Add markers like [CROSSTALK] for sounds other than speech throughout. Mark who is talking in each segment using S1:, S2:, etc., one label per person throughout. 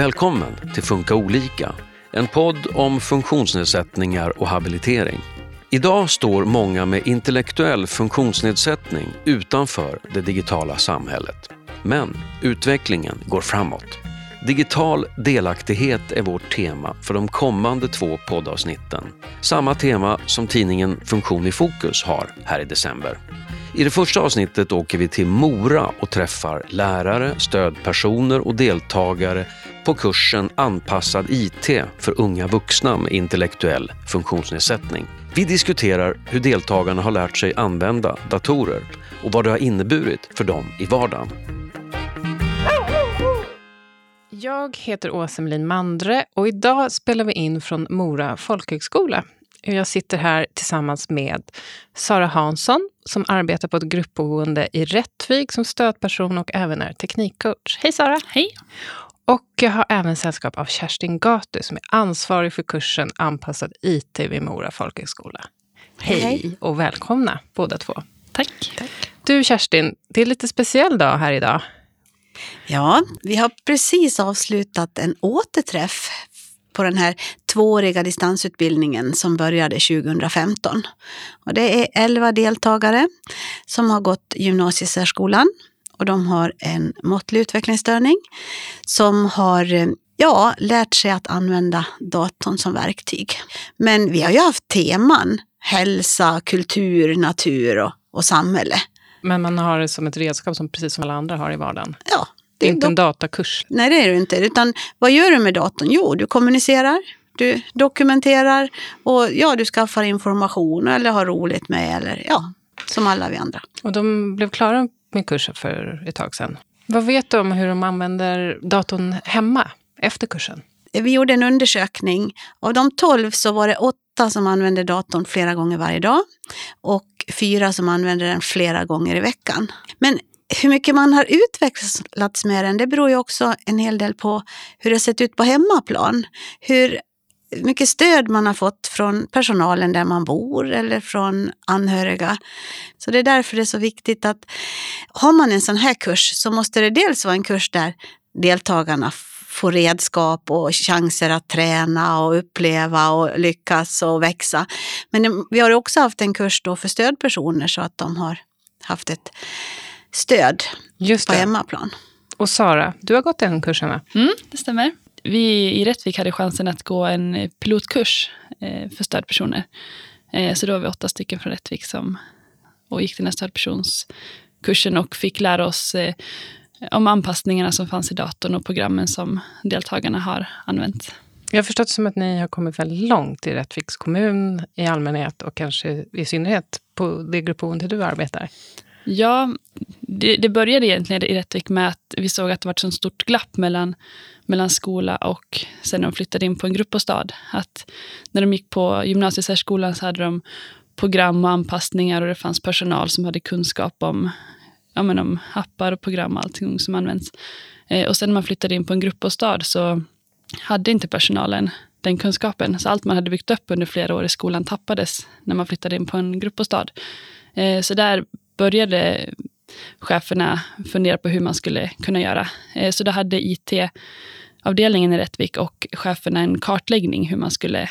S1: Välkommen till Funka olika, en podd om funktionsnedsättningar och habilitering. Idag står många med intellektuell funktionsnedsättning utanför det digitala samhället. Men utvecklingen går framåt. Digital delaktighet är vårt tema för de kommande två poddavsnitten. Samma tema som tidningen Funktion i fokus har här i december. I det första avsnittet åker vi till Mora och träffar lärare, stödpersoner och deltagare på kursen Anpassad IT för unga vuxna med intellektuell funktionsnedsättning. Vi diskuterar hur deltagarna har lärt sig använda datorer och vad det har inneburit för dem i vardagen.
S2: Jag heter Åsa Melin Mandre och idag spelar vi in från Mora folkhögskola. Jag sitter här tillsammans med Sara Hansson som arbetar på ett gruppboende i Rättvik som stödperson och även är teknikcoach. Hej Sara!
S3: Hej!
S2: Och jag har även sällskap av Kerstin Gatu som är ansvarig för kursen Anpassad IT vid Mora folkhögskola. Hej, Hej och välkomna båda två.
S3: Tack. Tack.
S2: Du Kerstin, det är lite speciell dag här idag.
S4: Ja, vi har precis avslutat en återträff på den här tvååriga distansutbildningen som började 2015. Och det är 11 deltagare som har gått gymnasiesärskolan och de har en måttlig utvecklingsstörning som har ja, lärt sig att använda datorn som verktyg. Men vi har ju haft teman hälsa, kultur, natur och, och samhälle.
S2: Men man har det som ett redskap som precis som alla andra har i vardagen?
S4: Ja.
S2: Det är inte en datakurs?
S4: Nej, det är det inte. Utan vad gör du med datorn? Jo, du kommunicerar, du dokumenterar och ja, du skaffar information eller har roligt med eller ja, som alla vi andra.
S2: Och de blev klara med kursen för ett tag sedan. Vad vet du om hur de använder datorn hemma efter kursen?
S4: Vi gjorde en undersökning. Av de tolv så var det åtta som använde datorn flera gånger varje dag och fyra som använde den flera gånger i veckan. Men hur mycket man har utvecklats med den, det beror ju också en hel del på hur det sett ut på hemmaplan. Hur mycket stöd man har fått från personalen där man bor eller från anhöriga. Så det är därför det är så viktigt att har man en sån här kurs så måste det dels vara en kurs där deltagarna får redskap och chanser att träna och uppleva och lyckas och växa. Men vi har också haft en kurs då för stödpersoner så att de har haft ett stöd Just på hemmaplan.
S2: Och Sara, du har gått den kursen va?
S3: Mm, det stämmer. Vi i Rättvik hade chansen att gå en pilotkurs eh, för stödpersoner. Eh, så då var vi åtta stycken från Rättvik som och gick den här stödpersonskursen och fick lära oss eh, om anpassningarna som fanns i datorn och programmen som deltagarna har använt.
S2: Jag har förstått som att ni har kommit väldigt långt i Rättviks kommun i allmänhet och kanske i synnerhet på det gruppboende du arbetar.
S3: Ja, det, det, började egentligen i Rättvik med att vi såg att det var ett så stort glapp mellan, mellan skola och sen när de flyttade in på en gruppbostad. Att när de gick på gymnasiesärskolan så hade de program och anpassningar och det fanns personal som hade kunskap om, ja, men om appar och program och allting som används. Eh, och sen när man flyttade in på en gruppbostad så hade inte personalen den kunskapen. Så allt man hade byggt upp under flera år i skolan tappades när man flyttade in på en gruppbostad. stad. Eh, så där började cheferna fundera på hur man skulle kunna göra. Eh, så då hade IT-avdelningen i Rättvik och cheferna en kartläggning hur man skulle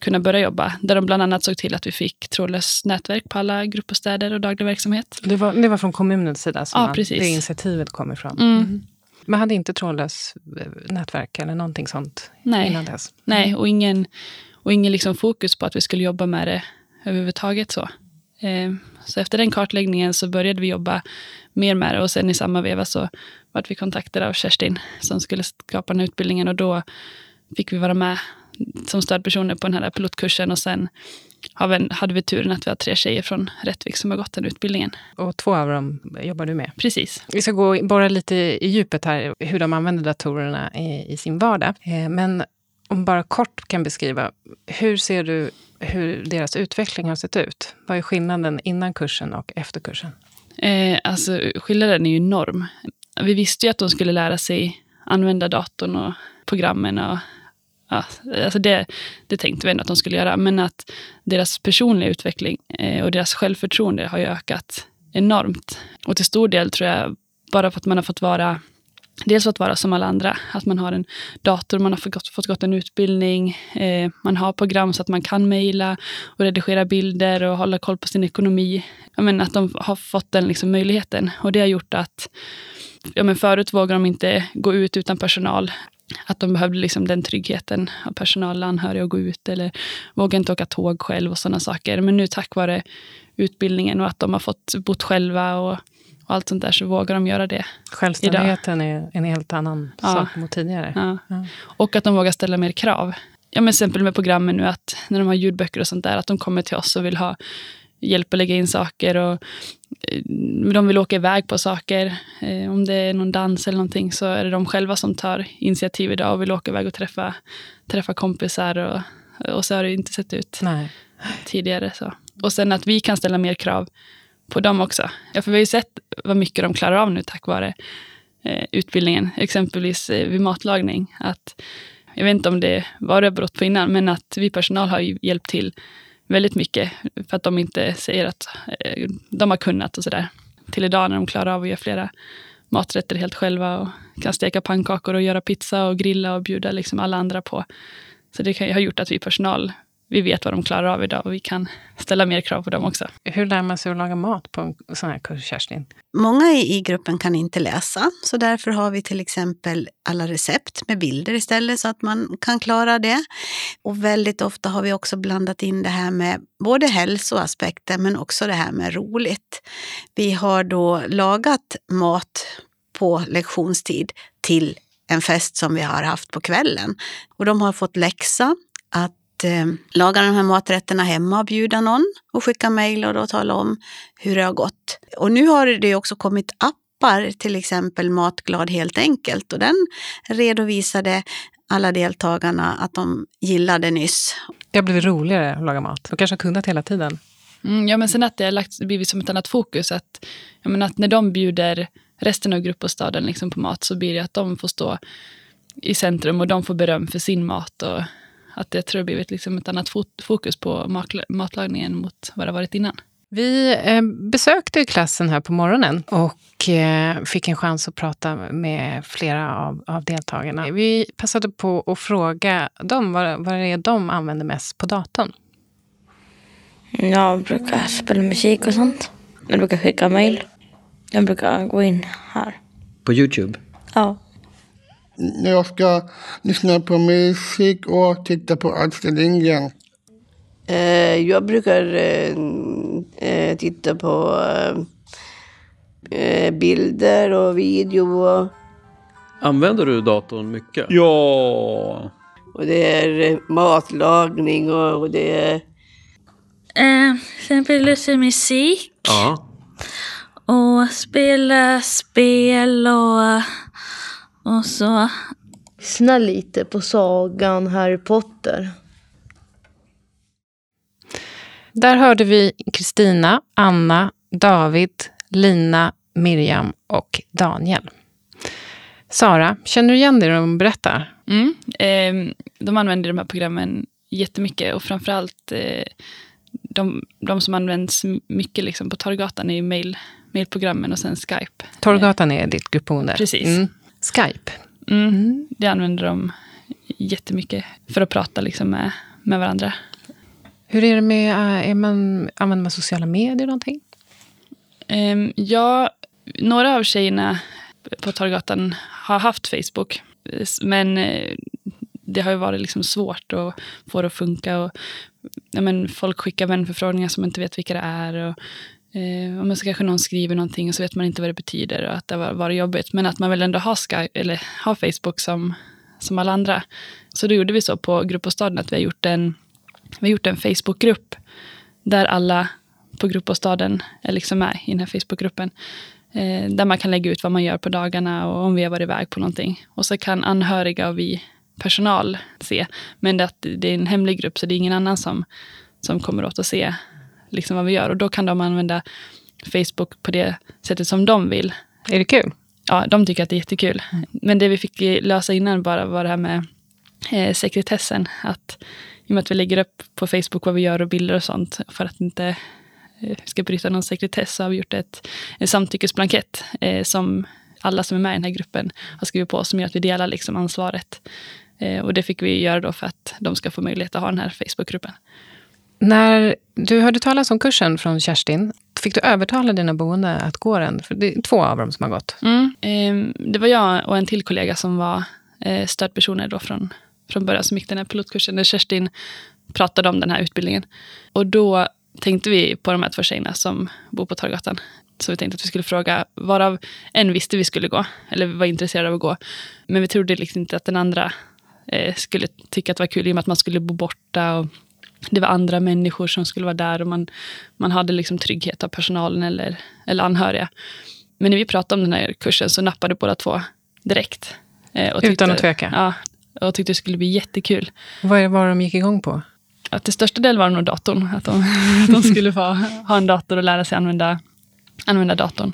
S3: kunna börja jobba. Där de bland annat såg till att vi fick trådlöst nätverk på alla gruppbostäder och daglig verksamhet.
S2: Det var, det var från kommunens sida som
S3: ja, precis.
S2: det initiativet kom ifrån?
S3: Mm. Mm.
S2: Man hade inte trådlöst eh, nätverk eller någonting sånt
S3: Nej.
S2: innan dess?
S3: Nej, och ingen, och ingen liksom fokus på att vi skulle jobba med det överhuvudtaget. så. Eh, så efter den kartläggningen så började vi jobba mer med det och sen i samma veva så vart vi kontaktade av Kerstin som skulle skapa den här utbildningen och då fick vi vara med som stödpersoner på den här pilotkursen och sen hade vi turen att vi har tre tjejer från Rättvik som har gått den utbildningen.
S2: Och två av dem jobbar du med?
S3: Precis.
S2: Vi ska gå borra lite i djupet här, hur de använder datorerna i, i sin vardag. Eh, men om bara kort kan beskriva, hur ser du hur deras utveckling har sett ut? Vad är skillnaden innan kursen och efter kursen?
S3: Eh, alltså, skillnaden är ju enorm. Vi visste ju att de skulle lära sig använda datorn och programmen. Och, ja, alltså det, det tänkte vi ändå att de skulle göra. Men att deras personliga utveckling eh, och deras självförtroende har ju ökat enormt. Och till stor del tror jag, bara för att man har fått vara dels att vara som alla andra. Att man har en dator, man har fått, fått gått en utbildning, eh, man har program så att man kan mejla och redigera bilder och hålla koll på sin ekonomi. Jag menar, att de har fått den liksom möjligheten. Och det har gjort att ja, men förut vågade de inte gå ut utan personal. Att de behövde liksom den tryggheten av personal, anhöriga att gå ut eller våga inte åka tåg själv och sådana saker. Men nu tack vare utbildningen och att de har fått bott själva och och allt sånt där så vågar de göra det.
S2: Självständigheten idag. är en helt annan ja. sak mot tidigare.
S3: Ja. Ja. Och att de vågar ställa mer krav. Ja, men exempel med programmen nu att när de har ljudböcker och sånt där, att de kommer till oss och vill ha hjälp att lägga in saker. Och, eh, de vill åka iväg på saker. Eh, om det är någon dans eller någonting så är det de själva som tar initiativ idag och vill åka iväg och träffa, träffa kompisar. Och, och så har det inte sett ut
S2: Nej.
S3: tidigare. Så. Och sen att vi kan ställa mer krav på dem också. Ja, för vi har ju sett vad mycket de klarar av nu tack vare eh, utbildningen. Exempelvis eh, vid matlagning. Att, jag vet inte om det var det berott på innan, men att vi personal har hjälpt till väldigt mycket för att de inte säger att eh, de har kunnat och sådär. Till idag när de klarar av att göra flera maträtter helt själva och kan steka pannkakor och göra pizza och grilla och bjuda liksom alla andra på. Så det har gjort att vi personal vi vet vad de klarar av idag och vi kan ställa mer krav på dem också.
S2: Hur lär man sig att laga mat på en sån här kurs, Kerstin?
S4: Många i gruppen kan inte läsa, så därför har vi till exempel alla recept med bilder istället så att man kan klara det. Och väldigt ofta har vi också blandat in det här med både hälsoaspekter men också det här med roligt. Vi har då lagat mat på lektionstid till en fest som vi har haft på kvällen. Och de har fått läxa att eh, laga de här maträtterna hemma och bjuda någon och skicka mejl och då tala om hur det har gått. Och nu har det också kommit appar, till exempel Matglad helt enkelt och den redovisade alla deltagarna att de gillade nyss.
S2: Det har blivit roligare att laga mat och kanske har kunnat hela tiden.
S3: Mm, ja, men sen att det har lagt, blivit som ett annat fokus. Att, jag menar, att när de bjuder resten av gruppbostaden liksom på mat så blir det att de får stå i centrum och de får beröm för sin mat. Och att jag tror det blivit liksom ett annat fokus på matlagningen mot vad det varit innan.
S2: Vi eh, besökte klassen här på morgonen och eh, fick en chans att prata med flera av, av deltagarna. Vi passade på att fråga dem vad, vad det är de använder mest på datorn.
S5: Jag brukar spela musik och sånt. Jag brukar skicka mejl. Jag brukar gå in här.
S1: På Youtube?
S5: Ja
S6: när jag ska lyssna på musik och titta på Astrid Lindgren?
S7: Eh, jag brukar eh, eh, titta på bilder och video.
S1: Använder du datorn mycket?
S6: Ja.
S7: Och det är matlagning och, och det är...
S5: Eh, exempel lyssna musik.
S1: Ja.
S5: Och spela spel och och så...
S8: Lyssna lite på sagan Harry Potter.
S2: Där hörde vi Kristina, Anna, David, Lina, Miriam och Daniel. Sara, känner du igen det de berättar?
S3: Mm, eh, de använder de här programmen jättemycket och framförallt eh, de, de som används mycket liksom på Torggatan är mail, mailprogrammen och sen Skype.
S2: Torggatan är ditt gruppboende?
S3: Precis. Mm.
S2: Skype.
S3: Mm. Mm. Det använder de jättemycket för att prata liksom med, med varandra.
S2: Hur är det med, eh, är man, använder man sociala medier någonting?
S3: Um, ja, några av tjejerna på Torggatan har haft Facebook. Men eh, det har ju varit liksom svårt att få det att funka. Och, ja, men folk skickar vänförfrågningar som inte vet vilka det är. Och, Eh, och så kanske någon skriver någonting och så vet man inte vad det betyder och att det var, var jobbigt. Men att man vill ändå ha, Skype, eller har Facebook som, som alla andra. Så då gjorde vi så på Grupp och staden att vi har gjort en, vi har gjort en Facebookgrupp där alla på Grupp och staden är liksom med i den här Facebookgruppen. Eh, där man kan lägga ut vad man gör på dagarna och om vi har varit iväg på någonting. Och så kan anhöriga och vi personal se. Men det, det är en hemlig grupp så det är ingen annan som, som kommer åt att se liksom vad vi gör. Och då kan de använda Facebook på det sättet som de vill.
S2: Är det kul?
S3: Ja, de tycker att det är jättekul. Men det vi fick lösa innan bara var det här med eh, sekretessen. Att i och med att vi lägger upp på Facebook vad vi gör och bilder och sånt för att inte eh, ska bryta någon sekretess så har vi gjort ett, en samtyckesblankett eh, som alla som är med i den här gruppen har skrivit på som gör att vi delar liksom ansvaret. Eh, och det fick vi göra då för att de ska få möjlighet att ha den här Facebookgruppen.
S2: När du hörde talas om kursen från Kerstin, fick du övertala dina boende att gå den? För det är två av dem som har gått.
S3: Mm. Eh, det var jag och en till kollega som var eh, stödpersoner då från, från början som gick den här pilotkursen, när Kerstin pratade om den här utbildningen. Och då tänkte vi på de här två tjejerna som bor på Torggatan. Så vi tänkte att vi skulle fråga, varav en visste vi skulle gå, eller var intresserad av att gå. Men vi trodde liksom inte att den andra eh, skulle tycka att det var kul, i och med att man skulle bo borta. Och det var andra människor som skulle vara där och man, man hade liksom trygghet av personalen eller, eller anhöriga. Men när vi pratade om den här kursen så nappade båda två direkt.
S2: Eh, Utan tyckte, att tveka?
S3: Ja, och tyckte det skulle bli jättekul.
S2: Vad var de gick igång på?
S3: Att till största del var det nog datorn. Att de, [LAUGHS] de skulle få ha en dator och lära sig använda, använda datorn.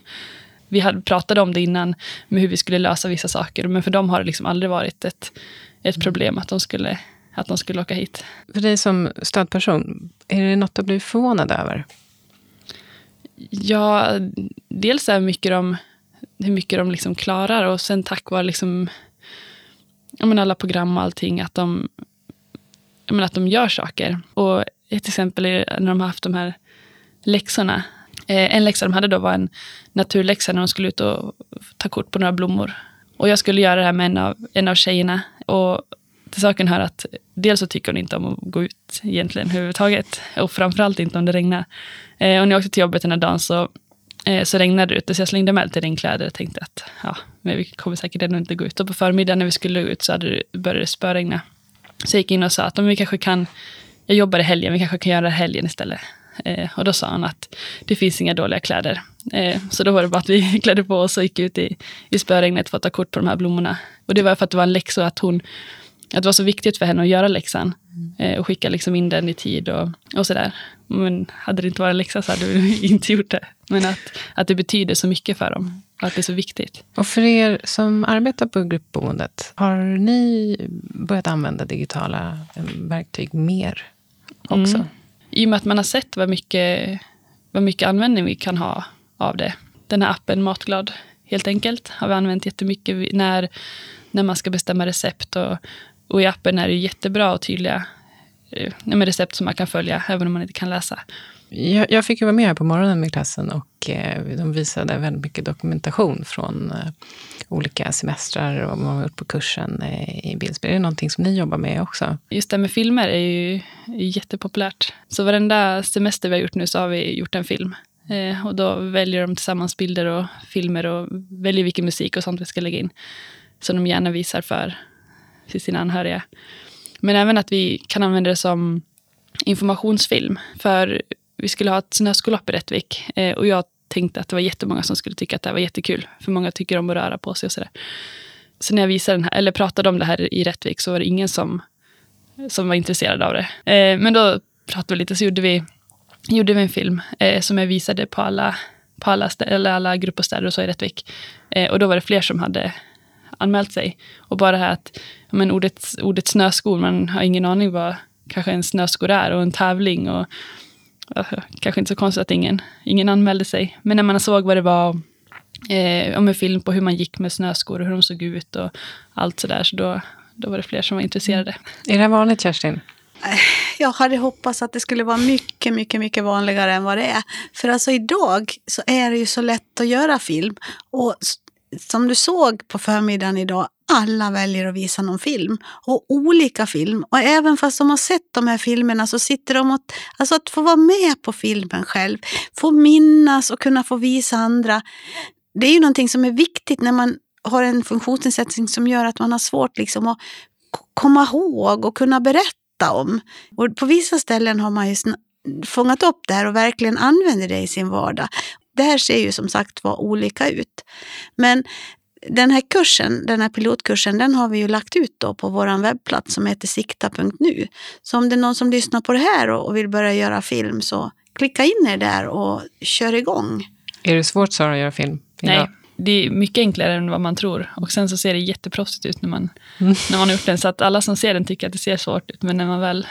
S3: Vi hade pratade om det innan, med hur vi skulle lösa vissa saker. Men för dem har det liksom aldrig varit ett, ett problem att de, skulle, att de skulle åka hit.
S2: För dig som stödperson, är det något att bli förvånad över?
S3: Ja, dels är mycket de, hur mycket de liksom klarar och sen tack vare liksom, menar, alla program och allting, att de, menar, att de gör saker. Och ett exempel är när de har haft de här läxorna. Eh, en läxa de hade då var en naturläxa när de skulle ut och ta kort på några blommor. Och jag skulle göra det här med en av, en av tjejerna. Och till saken hör att dels så tycker hon inte om att gå ut egentligen överhuvudtaget. Och framförallt inte om det regnar. Eh, och när jag åkte till jobbet den här dagen så, eh, så regnade det ute. Så jag slängde med lite regnkläder och tänkte att ja, men vi kommer säkert ändå inte gå ut. Och på förmiddagen när vi skulle ut så hade det, började det spöregna. Så jag gick in och sa att om vi kanske kan, jag jobbar i helgen, vi kanske kan göra det helgen istället. Eh, och då sa han att det finns inga dåliga kläder. Eh, så då var det bara att vi [LAUGHS] klädde på oss och gick ut i, i spöregnet för att ta kort på de här blommorna. Och det var för att det var en läxa att hon att det var så viktigt för henne att göra läxan. Eh, och skicka liksom in den i tid och, och sådär. Men hade det inte varit en läxa så hade vi [LAUGHS] inte gjort det. Men att, att det betyder så mycket för dem. Och att det är så viktigt.
S2: Och för er som arbetar på gruppboendet, har ni börjat använda digitala eh, verktyg mer också? Mm.
S3: I och med att man har sett vad mycket, vad mycket användning vi kan ha av det. Den här appen Matglad, helt enkelt, har vi använt jättemycket när, när man ska bestämma recept. Och, och i appen är det jättebra och tydliga eh, recept som man kan följa, även om man inte kan läsa.
S2: Jag, jag, fick ju vara med här på morgonen med klassen och eh, de visade väldigt mycket dokumentation från eh, olika semestrar och vad man har gjort på kursen eh, i bildspel. Är det någonting som ni jobbar med också?
S3: Just det med filmer är ju är jättepopulärt. Så varenda semester vi har gjort nu så har vi gjort en film. Eh, och då väljer de tillsammans bilder och filmer och väljer vilken musik och sånt vi ska lägga in. Som de gärna visar för, till sina anhöriga. Men även att vi kan använda det som informationsfilm. För vi skulle ha ett snöskolopp i Rättvik. Eh, och jag tänkte att det var jättemånga som skulle tycka att det var jättekul. För många tycker om att röra på sig och sådär. Så när jag visade den här, eller pratade om det här i Rättvik så var det ingen som, som var intresserad av det. Eh, men då pratade vi lite, så gjorde vi, gjorde vi en film eh, som jag visade på alla, på alla, eller alla grupper och så i Rättvik. Och då var det fler som hade anmält sig. Och bara det här att men ordet, ordet snöskor, man har ingen aning vad kanske en snöskor är och en tävling. Och, kanske inte så konstigt att ingen, ingen anmälde sig. Men när man såg vad det var, eh, om en film på hur man gick med snöskor och hur de såg ut och allt sådär, så då, då var det fler som var intresserade.
S2: Är det här vanligt, Kerstin?
S4: Jag hade hoppats att det skulle vara mycket, mycket, mycket vanligare än vad det är. För alltså idag så är det ju så lätt att göra film. Och som du såg på förmiddagen idag, alla väljer att visa någon film. Och olika film. Och även fast de har sett de här filmerna så sitter de och... Alltså att få vara med på filmen själv, få minnas och kunna få visa andra. Det är ju någonting som är viktigt när man har en funktionsnedsättning som gör att man har svårt liksom att komma ihåg och kunna berätta om. Och på vissa ställen har man ju fångat upp det här och verkligen använder det i sin vardag. Det här ser ju som sagt var olika ut. Men den här kursen, den här pilotkursen, den har vi ju lagt ut då på vår webbplats som heter sikta.nu. Så om det är någon som lyssnar på det här och vill börja göra film så klicka in er där och kör igång.
S2: Är det svårt Sara att göra film?
S3: Idag? Nej, det är mycket enklare än vad man tror. Och sen så ser det jätteproffsigt ut när man, när man har gjort den. Så att alla som ser den tycker att det ser svårt ut. Men när man väl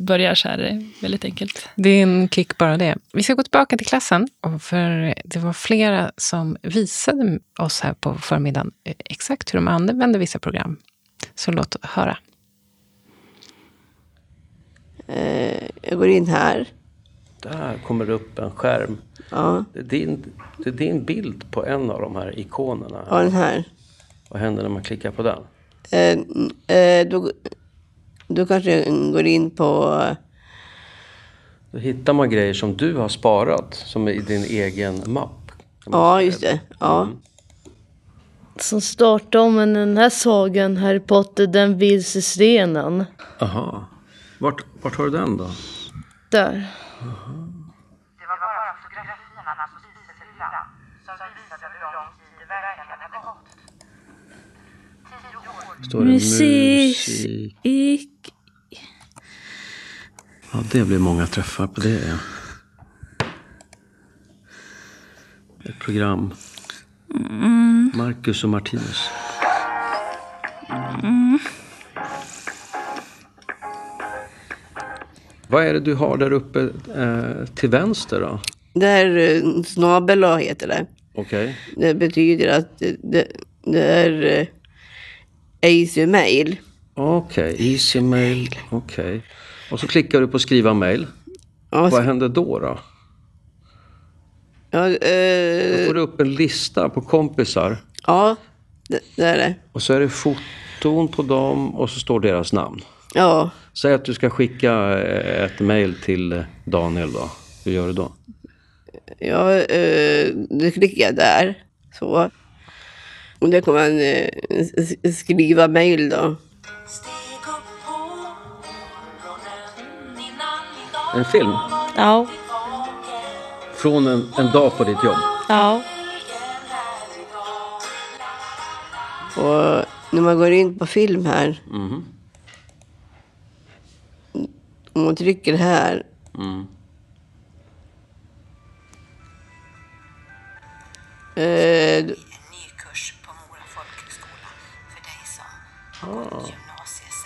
S3: börjar så är det väldigt enkelt.
S2: Det är en kick bara det. Vi ska gå tillbaka till klassen. För det var flera som visade oss här på förmiddagen exakt hur de använde vissa program. Så låt höra.
S7: Eh, jag går in här.
S1: Där kommer det upp en skärm.
S7: Ja,
S1: Det är, din, det är din bild på en av de här ikonerna.
S7: ja den här.
S1: Vad händer när man klickar på den?
S7: Eh, eh, då, då kanske jag går in på...
S1: Då hittar man grejer som du har sparat, som är i din egen mapp.
S7: Ja, just det. Ja.
S8: Som startar om den här sagan Harry Potter, den vilse stenen.
S1: Aha. Vart, vart har du den då?
S8: Där.
S9: Det var bara fotografierna på spisefyllan som visade hur lång tid det verkligen hade gått. Tio år.
S1: Står det
S8: Musik.
S1: musik? Ja, det blir många träffar på det. Ja. Ett program. Marcus och Martinus. Vad är det du har där uppe eh, till vänster då?
S7: Det här eh, snabel heter det.
S1: Okej.
S7: Det betyder att det, det, är eh, Easy Mail.
S1: Okej, easy mail. Okej. Och så klickar du på skriva mail.
S7: Ja,
S1: Vad händer då? då?
S7: ja,
S1: Då
S7: eh,
S1: får du upp en lista på kompisar.
S7: ja det, det är det.
S1: Och så är det foton på dem och så står deras namn.
S7: Ja,
S1: Säg att du ska skicka eh, ett mail till Daniel då. Hur gör du då?
S7: Ja eh, då klickar jag där. Så. Och där kan man eh, skriva mail då.
S1: En film?
S5: Ja.
S1: Från en, en dag på ditt jobb?
S5: Ja.
S7: Och när man går in på film här.
S1: Mhm.
S7: Om man trycker här.
S1: Mm.
S7: Eh,
S9: Ny kurs på Mora folkhögskola för dig som har gått gymnasiet.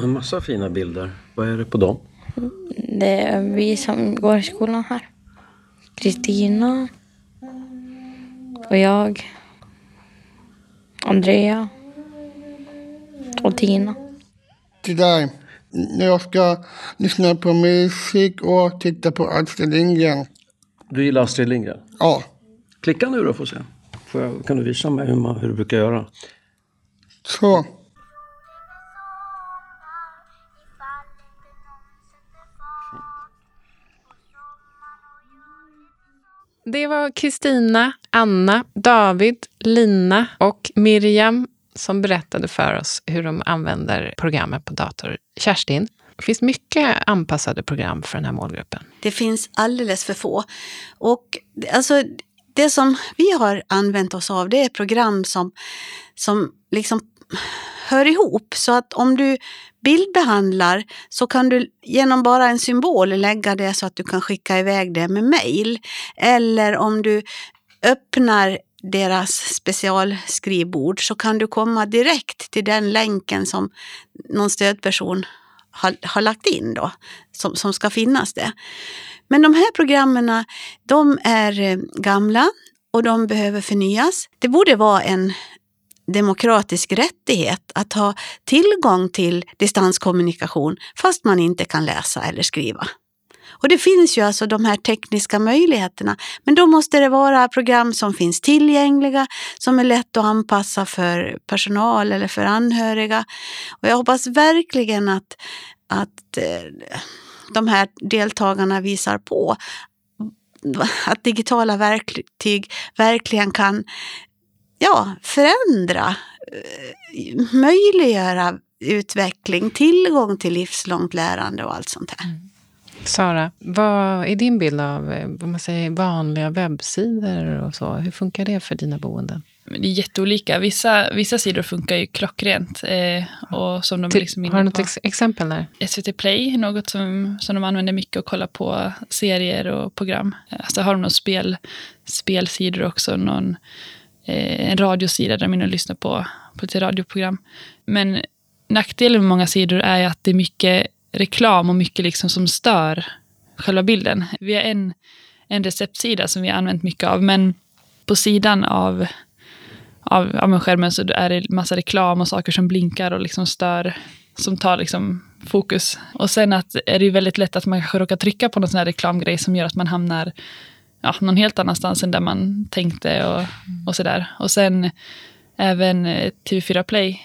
S9: [CLEARS THROAT]
S1: En massa fina bilder. Vad är det på dem?
S5: Det är vi som går i skolan här. Kristina. Och jag. Andrea. Och Tina.
S6: Det där. När jag ska lyssna på musik och titta på Astrid Lindgren.
S1: Du gillar Astrid Lindgren?
S6: Ja,
S1: Klicka nu då får se. Får jag, kan du visa mig hur, man, hur du brukar göra?
S6: så.
S2: Det var Kristina, Anna, David, Lina och Miriam som berättade för oss hur de använder programmet på dator. Kerstin, det finns mycket anpassade program för den här målgruppen.
S4: Det finns alldeles för få. Och alltså, det som vi har använt oss av det är program som, som liksom hör ihop. Så att om du bildbehandlar så kan du genom bara en symbol lägga det så att du kan skicka iväg det med mail. Eller om du öppnar deras specialskrivbord så kan du komma direkt till den länken som någon stödperson har, har lagt in då, som, som ska finnas där. Men de här programmen, de är eh, gamla och de behöver förnyas. Det borde vara en demokratisk rättighet att ha tillgång till distanskommunikation fast man inte kan läsa eller skriva. Och det finns ju alltså de här tekniska möjligheterna. Men då måste det vara program som finns tillgängliga, som är lätt att anpassa för personal eller för anhöriga. Och jag hoppas verkligen att, att eh, de här deltagarna visar på att digitala verktyg verkligen kan ja, förändra, eh, möjliggöra utveckling, tillgång till livslångt lärande och allt sånt här. Mm.
S2: Sara, vad är din bild av eh, vad man säger, vanliga webbsidor och så? Hur funkar det för dina boenden?
S3: Det är jätteolika. Vissa, vissa sidor funkar ju klockrent. Eh, och som de
S2: Till,
S3: liksom
S2: har du något ex exempel där?
S3: SVT Play, något som, som de använder mycket och kollar på serier och program. Eh, Så har de någon spel, spelsidor också, någon, eh, en radiosida där de är inne och lyssnar på, på lite radioprogram. Men nackdelen med många sidor är att det är mycket reklam och mycket liksom som stör själva bilden. Vi har en, en receptsida som vi har använt mycket av, men på sidan av, av, av skärmen så är det massa reklam och saker som blinkar och liksom stör, som tar liksom fokus. Och sen att är det ju väldigt lätt att man kanske råkar trycka på någon sån här reklamgrej som gör att man hamnar ja, någon helt annanstans än där man tänkte och, och sådär. Och sen även eh, TV4 Play,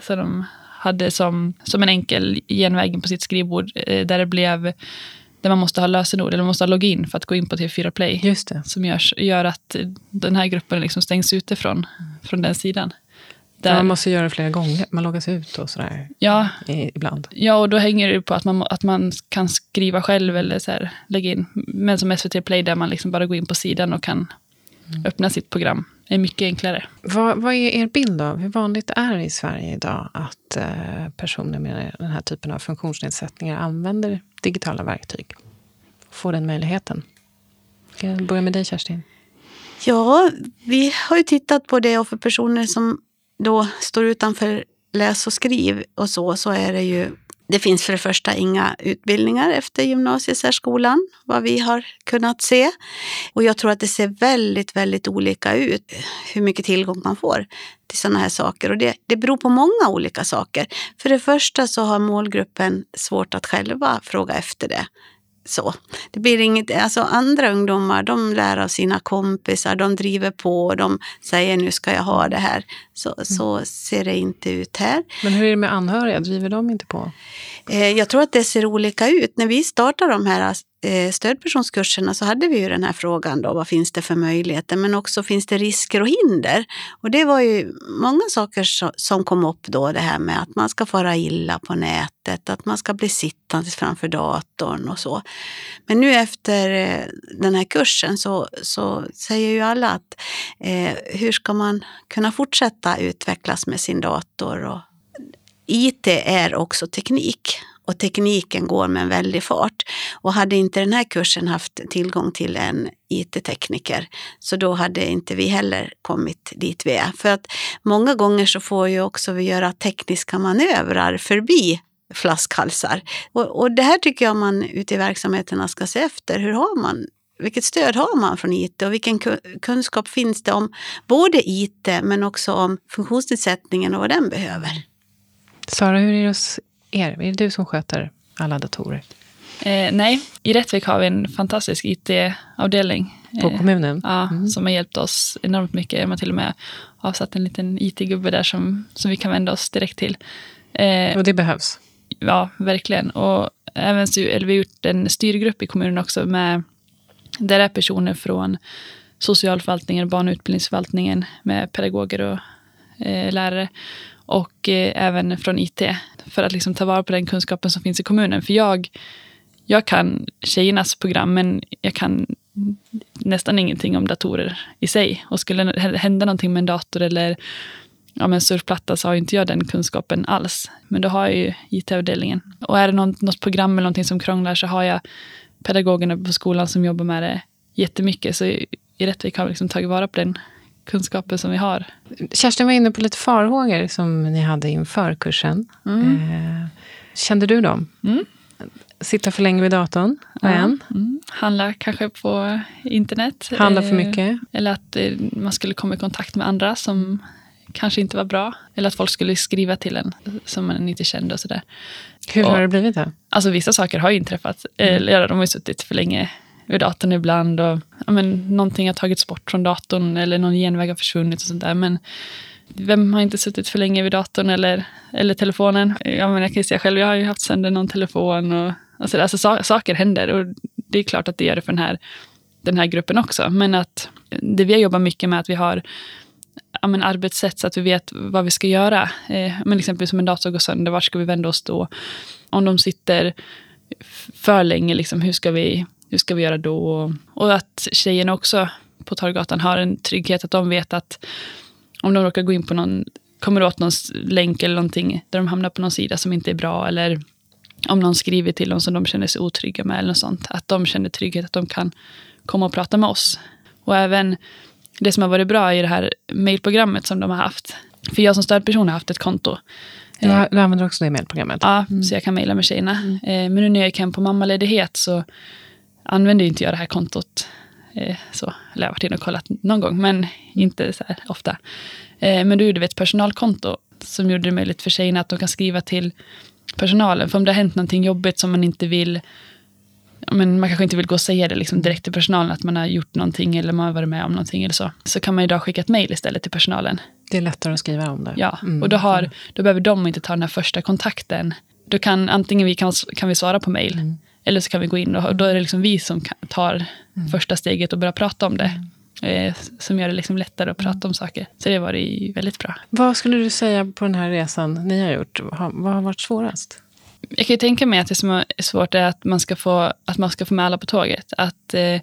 S3: så de hade som, som en enkel genväg in på sitt skrivbord, eh, där det blev där man måste ha lösenord, eller man måste ha login för att gå in på TV4 Play.
S2: Just det.
S3: Som görs, gör att den här gruppen liksom stängs ute från, från den sidan. Där,
S2: Man måste göra det flera gånger. Man loggas ut och sådär
S3: ja,
S2: ibland.
S3: Ja, och då hänger det på att man, att man kan skriva själv eller så här, lägga in. Men som SVT Play där man liksom bara går in på sidan och kan öppna sitt program. Är mycket enklare.
S2: Vad, vad är er bild av hur vanligt är det i Sverige idag att eh, personer med den här typen av funktionsnedsättningar använder digitala verktyg? Får den möjligheten? Ska jag börja med dig Kerstin?
S4: Ja, vi har ju tittat på det och för personer som då står utanför läs och skriv och så, så är det ju det finns för det första inga utbildningar efter gymnasiesärskolan, vad vi har kunnat se. Och jag tror att det ser väldigt, väldigt olika ut hur mycket tillgång man får till sådana här saker. Och det, det beror på många olika saker. För det första så har målgruppen svårt att själva fråga efter det. Så. Det blir inget, alltså andra ungdomar de lär av sina kompisar, de driver på, de säger nu ska jag ha det här. Så, så ser det inte ut här.
S2: Men hur är det med anhöriga? Driver de inte på?
S4: Eh, Jag tror att det ser olika ut. När vi startade de här eh, stödpersonskurserna så hade vi ju den här frågan då, vad finns det för möjligheter? Men också finns det risker och hinder? Och det var ju många saker som kom upp då, det här med att man ska fara illa på nätet, att man ska bli sittande framför datorn och så. Men nu efter eh, den här kursen så, så säger ju alla att eh, hur ska man kunna fortsätta utvecklas med sin dator och IT är också teknik och tekniken går med en väldig fart. Och hade inte den här kursen haft tillgång till en IT-tekniker så då hade inte vi heller kommit dit vi är. För att många gånger så får ju också vi göra tekniska manövrar förbi flaskhalsar. Och, och det här tycker jag man ute i verksamheterna ska se efter. Hur har man vilket stöd har man från IT och vilken kunskap finns det om både IT men också om funktionsnedsättningen och vad den behöver?
S2: Sara, hur är det hos er? Är det du som sköter alla datorer
S3: Eh, nej, i Rättvik har vi en fantastisk IT-avdelning.
S2: på
S3: Eh,
S2: kommunen?
S3: Ja,
S2: Mm.
S3: som har hjälpt oss enormt mycket. De har till och med avsatt en liten IT-gubbe där som, som vi kan vända oss direkt till. Eh,
S2: Och det behövs?
S3: Ja, verkligen. Och även så, eller vi har gjort en styrgrupp i kommunen också med, där är personer från socialförvaltningen, barn och utbildningsförvaltningen med pedagoger och eh, lärare och eh, även från IT för att liksom ta vara på den kunskapen som finns i kommunen. För jag, jag kan tjejernas program men jag kan nästan ingenting om datorer i sig. Och skulle det hända någonting med en dator eller ja, men surfplatta så har inte jag den kunskapen alls. Men då har jag ju IT-avdelningen. Och är det något, något program eller någonting som krånglar så har jag pedagogerna på skolan som jobbar med det jättemycket. Så i, i Rättvik har vi liksom tagit vara på den kunskapen som vi har.
S2: Kerstin var inne på lite farhågor som ni hade inför kursen. Eh, kände du dem?
S3: Mm.
S2: Sitta för länge vid datorn var en.
S3: Mm. Handla kanske på internet.
S2: Handla för
S3: Eh,
S2: mycket.
S3: Eller att eh, man skulle komma i kontakt med andra som kanske inte var bra. Eller att folk skulle skriva till en som man inte kände och sådär.
S2: Hur
S3: Och-
S2: har det blivit då?
S3: Alltså vissa saker har ju inträffat. Eller ja, de har ju suttit för länge vid datorn ibland. Och, ja, men, någonting har tagits bort från datorn eller någon genväg har försvunnit och sånt där. Men vem har inte suttit för länge vid datorn eller, eller telefonen? Ja, men jag kan ju säga själv, jag har ju haft sönder någon telefon. Och, alltså, alltså, saker händer och det är klart att det gör det för den här, den här gruppen också. Men att det vi har jobbat mycket med att vi har ja, men arbetssätt så att vi vet vad vi ska göra. Eh, men exempelvis om en dator går sönder, vart ska vi vända oss då? Om de sitter för länge, liksom, hur, ska vi, hur ska vi göra då? Och att tjejerna också på Torggatan har en trygghet, att de vet att om de råkar gå in på någon, kommer åt någon länk eller någonting där de hamnar på någon sida som inte är bra eller om någon skriver till dem som de känner sig otrygga med eller något sånt. Att de känner trygghet, att de kan komma och prata med oss. Och även det som har varit bra i det här mejlprogrammet som de har haft. För jag som stödperson har haft ett konto.
S2: Ja, du använder också det mejlprogrammet?
S3: Ja, så jag kan mejla med tjejerna. Eh, Men nu när jag gick hem på mammaledighet så använder inte jag det här kontot. Eh, Så, eller jag har varit inne och kollat någon gång, men inte så här ofta. Eh, Men då gjorde vi ett personalkonto som gjorde det möjligt för tjejerna att de kan skriva till personalen. För om det har hänt någonting jobbigt som man inte vill men man kanske inte vill gå och säga det liksom direkt till personalen att man har gjort någonting eller man har varit med om någonting eller så. Så kan man idag skicka ett mejl istället till personalen.
S2: Det är lättare att skriva om det.
S3: Ja,
S2: Mm.
S3: och då, har, då behöver de inte ta den här första kontakten. Då kan antingen vi kan, kan vi svara på mejl,
S2: Mm.
S3: Eller så kan vi gå in och, och då är det liksom vi som tar
S2: Mm.
S3: första steget och börjar prata om det. Eh, som gör det liksom lättare att
S2: Mm.
S3: prata om saker. Så det var det väldigt bra.
S2: Vad skulle du säga på den här resan ni har gjort? Vad har varit svårast?
S3: Jag kan ju tänka mig att det som är svårt är att man ska få, att man ska få med alla på tåget. Att, eh,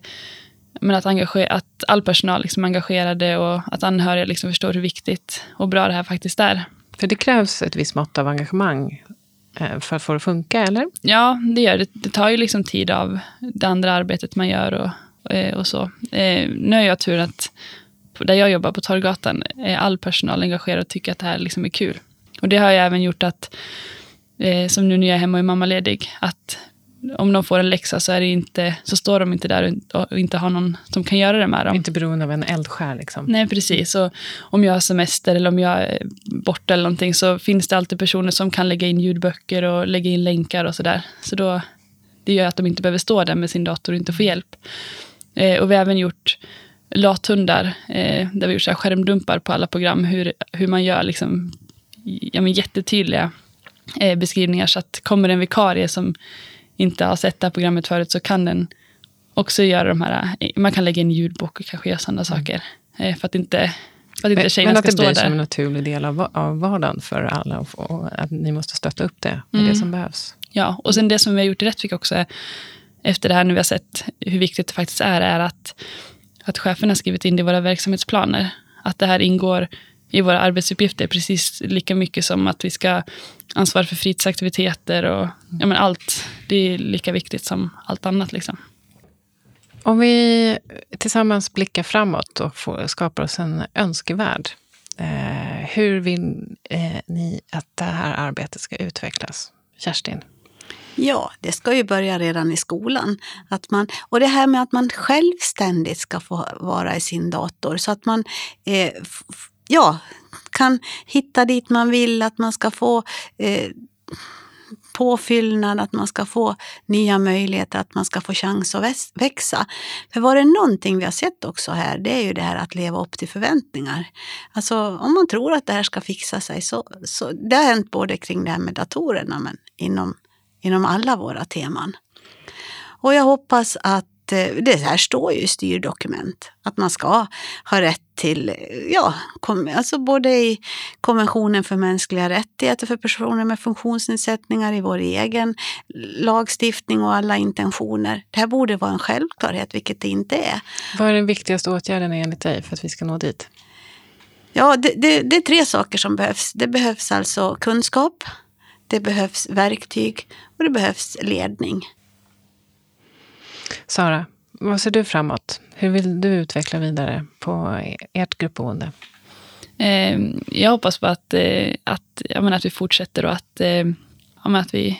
S3: men att, engagera, att all personal liksom är engagerade och att anhöriga liksom förstår hur viktigt och bra det här faktiskt är.
S2: För det krävs ett visst mått av engagemang Eh, för att få det att funka, eller?
S3: Ja, det gör det. Det tar ju liksom tid av det andra arbetet man gör och, eh, och så. Eh, nu har jag tur att där jag jobbar på Torggatan är all personal engagerad och tycker att det här liksom är kul. Och det har ju även gjort att, som nu när jag är hemma och är mammaledig, att om de får en läxa så, är det inte, så står de inte där och, inte har någon som kan göra det med dem.
S2: Inte beroende av en eldskär. Liksom.
S3: Nej, precis. Och om jag har semester eller om jag är borta eller någonting så finns det alltid personer som kan lägga in ljudböcker och lägga in länkar och sådär. Så då, det gör att de inte behöver stå där med sin dator och inte få hjälp. Eh, och vi har även gjort lathundar, eh, där vi har gjort så skärmdumpar på alla program, hur, hur man gör liksom, ja, men jättetydliga eh, beskrivningar. Så att kommer en vikarie som inte har sett det här programmet förut så kan den också göra de här, man kan lägga in ljudbok och kanske göra sådana saker. Eh, för att inte, för att inte
S2: Men,
S3: tjejerna
S2: men att
S3: ska
S2: det
S3: stå
S2: blir
S3: där.
S2: som en naturlig del av, av vardagen för alla och, och att ni måste stötta upp det. Är
S3: Mm.
S2: det som behövs.
S3: Ja, och sen det som vi har gjort i Rättvik också, är, efter det här nu vi har sett hur viktigt det faktiskt är, är att, att cheferna har skrivit in det i våra verksamhetsplaner. Att det här ingår i våra arbetsuppgifter precis lika mycket som att vi ska ansvara för fritidsaktiviteter och ja, men allt. Det är lika viktigt som allt annat. Liksom.
S2: Om vi tillsammans blickar framåt och får, skapar oss en önskevärld. Eh, hur vill eh, ni att det här arbetet ska utvecklas? Kerstin?
S4: Ja, det ska ju börja redan i skolan. Att man, och det här med att man självständigt ska få vara i sin dator så att man eh, f- ja, kan hitta dit man vill, att man ska få eh, påfyllnad, att man ska få nya möjligheter, att man ska få chans att växa. För var det någonting vi har sett också här, det är ju det här att leva upp till förväntningar. Alltså om man tror att det här ska fixa sig, så, så det har hänt både kring det här med datorerna, men inom inom alla våra teman. Och jag hoppas att det här står ju i styrdokument, att man ska ha rätt till, eh, ja, kom, alltså både i konventionen för mänskliga rättigheter för personer med funktionsnedsättningar, i vår egen lagstiftning och alla intentioner. Det här borde vara en självklarhet, vilket det inte är.
S2: Vad är den viktigaste åtgärden enligt dig för att vi ska nå dit?
S4: Ja, det, det, det är tre saker som behövs. Det behövs alltså kunskap, det behövs verktyg och det behövs ledning.
S2: Sara, vad ser du framåt? Hur vill du utveckla vidare på ert gruppboende?
S3: Eh, jag hoppas på att, eh, att, jag menar, att vi fortsätter och att, eh, att vi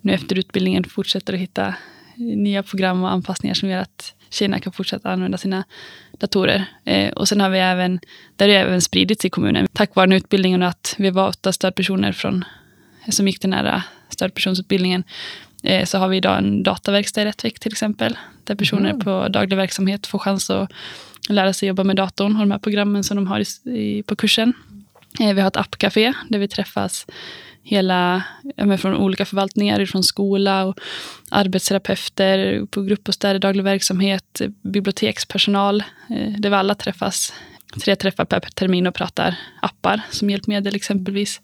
S3: nu efter utbildningen fortsätter att hitta nya program och anpassningar som gör att tjejerna kan fortsätta använda sina datorer. Eh, och sen har vi även, där har det även spridits i kommunen, tack vare utbildningen och att vi var åtta stödpersoner från, som gick den här stödpersonsutbildningen, så har vi idag en dataverkstad i Rättvik till exempel, där personer
S2: Mhm.
S3: på daglig verksamhet får chans att lära sig jobba med datorn och de här programmen som de har i, i, på kursen. Eh, vi har ett appcafé där vi träffas hela, från olika förvaltningar, från skola och arbetsterapeuter, på gruppbostäder, daglig verksamhet, bibliotekspersonal, eh, där vi alla träffas. Tre träffar per termin och pratar appar som hjälpmedel exempelvis.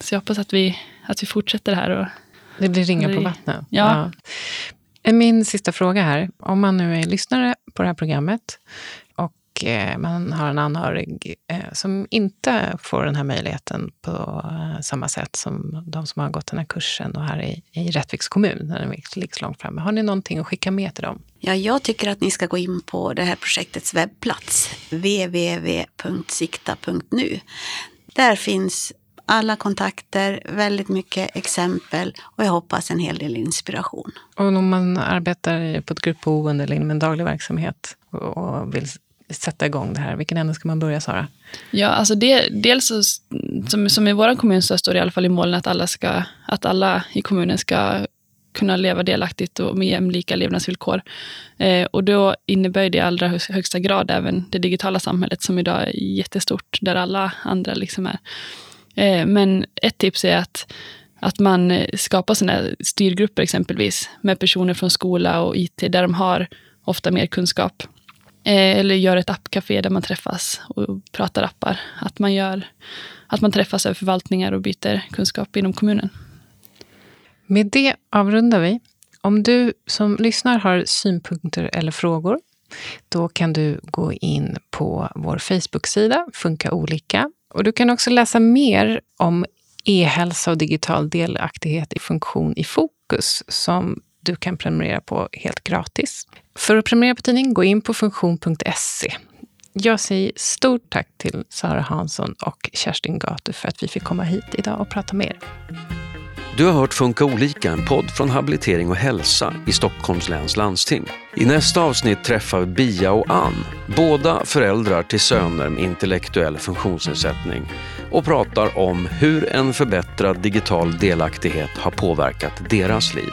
S3: Så jag hoppas att vi, att vi fortsätter här. Och,
S2: Det blir ringar på vattnet.
S3: Ja.
S2: Ja. Min sista fråga här. Om man nu är lyssnare på det här programmet och eh, man har en anhörig eh, som inte får den här möjligheten på eh, samma sätt som de som har gått den här kursen och här i, i Rättviks kommun, när den ligger långt framme. Har ni någonting att skicka med till dem?
S4: Ja, jag tycker att ni ska gå in på det här projektets webbplats, www.sikta.nu. Där finns alla kontakter, väldigt mycket exempel och jag hoppas en hel del inspiration.
S2: Och om man arbetar på ett gruppboende eller inom en daglig verksamhet och vill sätta igång det här, vilken ände ska man börja, Sara?
S3: Ja, alltså det, dels så, som, som i vår kommun så står det i alla fall i målen att alla, ska, att alla i kommunen ska kunna leva delaktigt och med jämlika levnadsvillkor. Eh, och då innebär det i allra högsta grad även det digitala samhället som idag är jättestort, där alla andra liksom är. Eh, men ett tips är att, att man eh, skapar sådana styrgrupper exempelvis med personer från skola och IT där de har ofta mer kunskap. Eh, eller gör ett appcafé där man träffas och pratar appar. Att man, gör, att man träffas över förvaltningar och byter kunskap inom kommunen.
S2: Med det avrundar vi. Om du som lyssnar har synpunkter eller frågor, då kan du gå in på vår Facebook-sida Funka olika. Och du kan också läsa mer om e-hälsa och digital delaktighet i funktion i fokus som du kan prenumerera på helt gratis. För att prenumerera på tidningen, gå in på funktion.se. Jag säger stort tack till Sara Hansson och Kerstin Gatu för att vi fick komma hit idag och prata med er.
S1: Du har hört Funka olika, en podd från Habilitering och hälsa i Stockholms läns landsting. I nästa avsnitt träffar vi Bia och Ann, båda föräldrar till söner med intellektuell funktionsnedsättning och pratar om hur en förbättrad digital delaktighet har påverkat deras liv.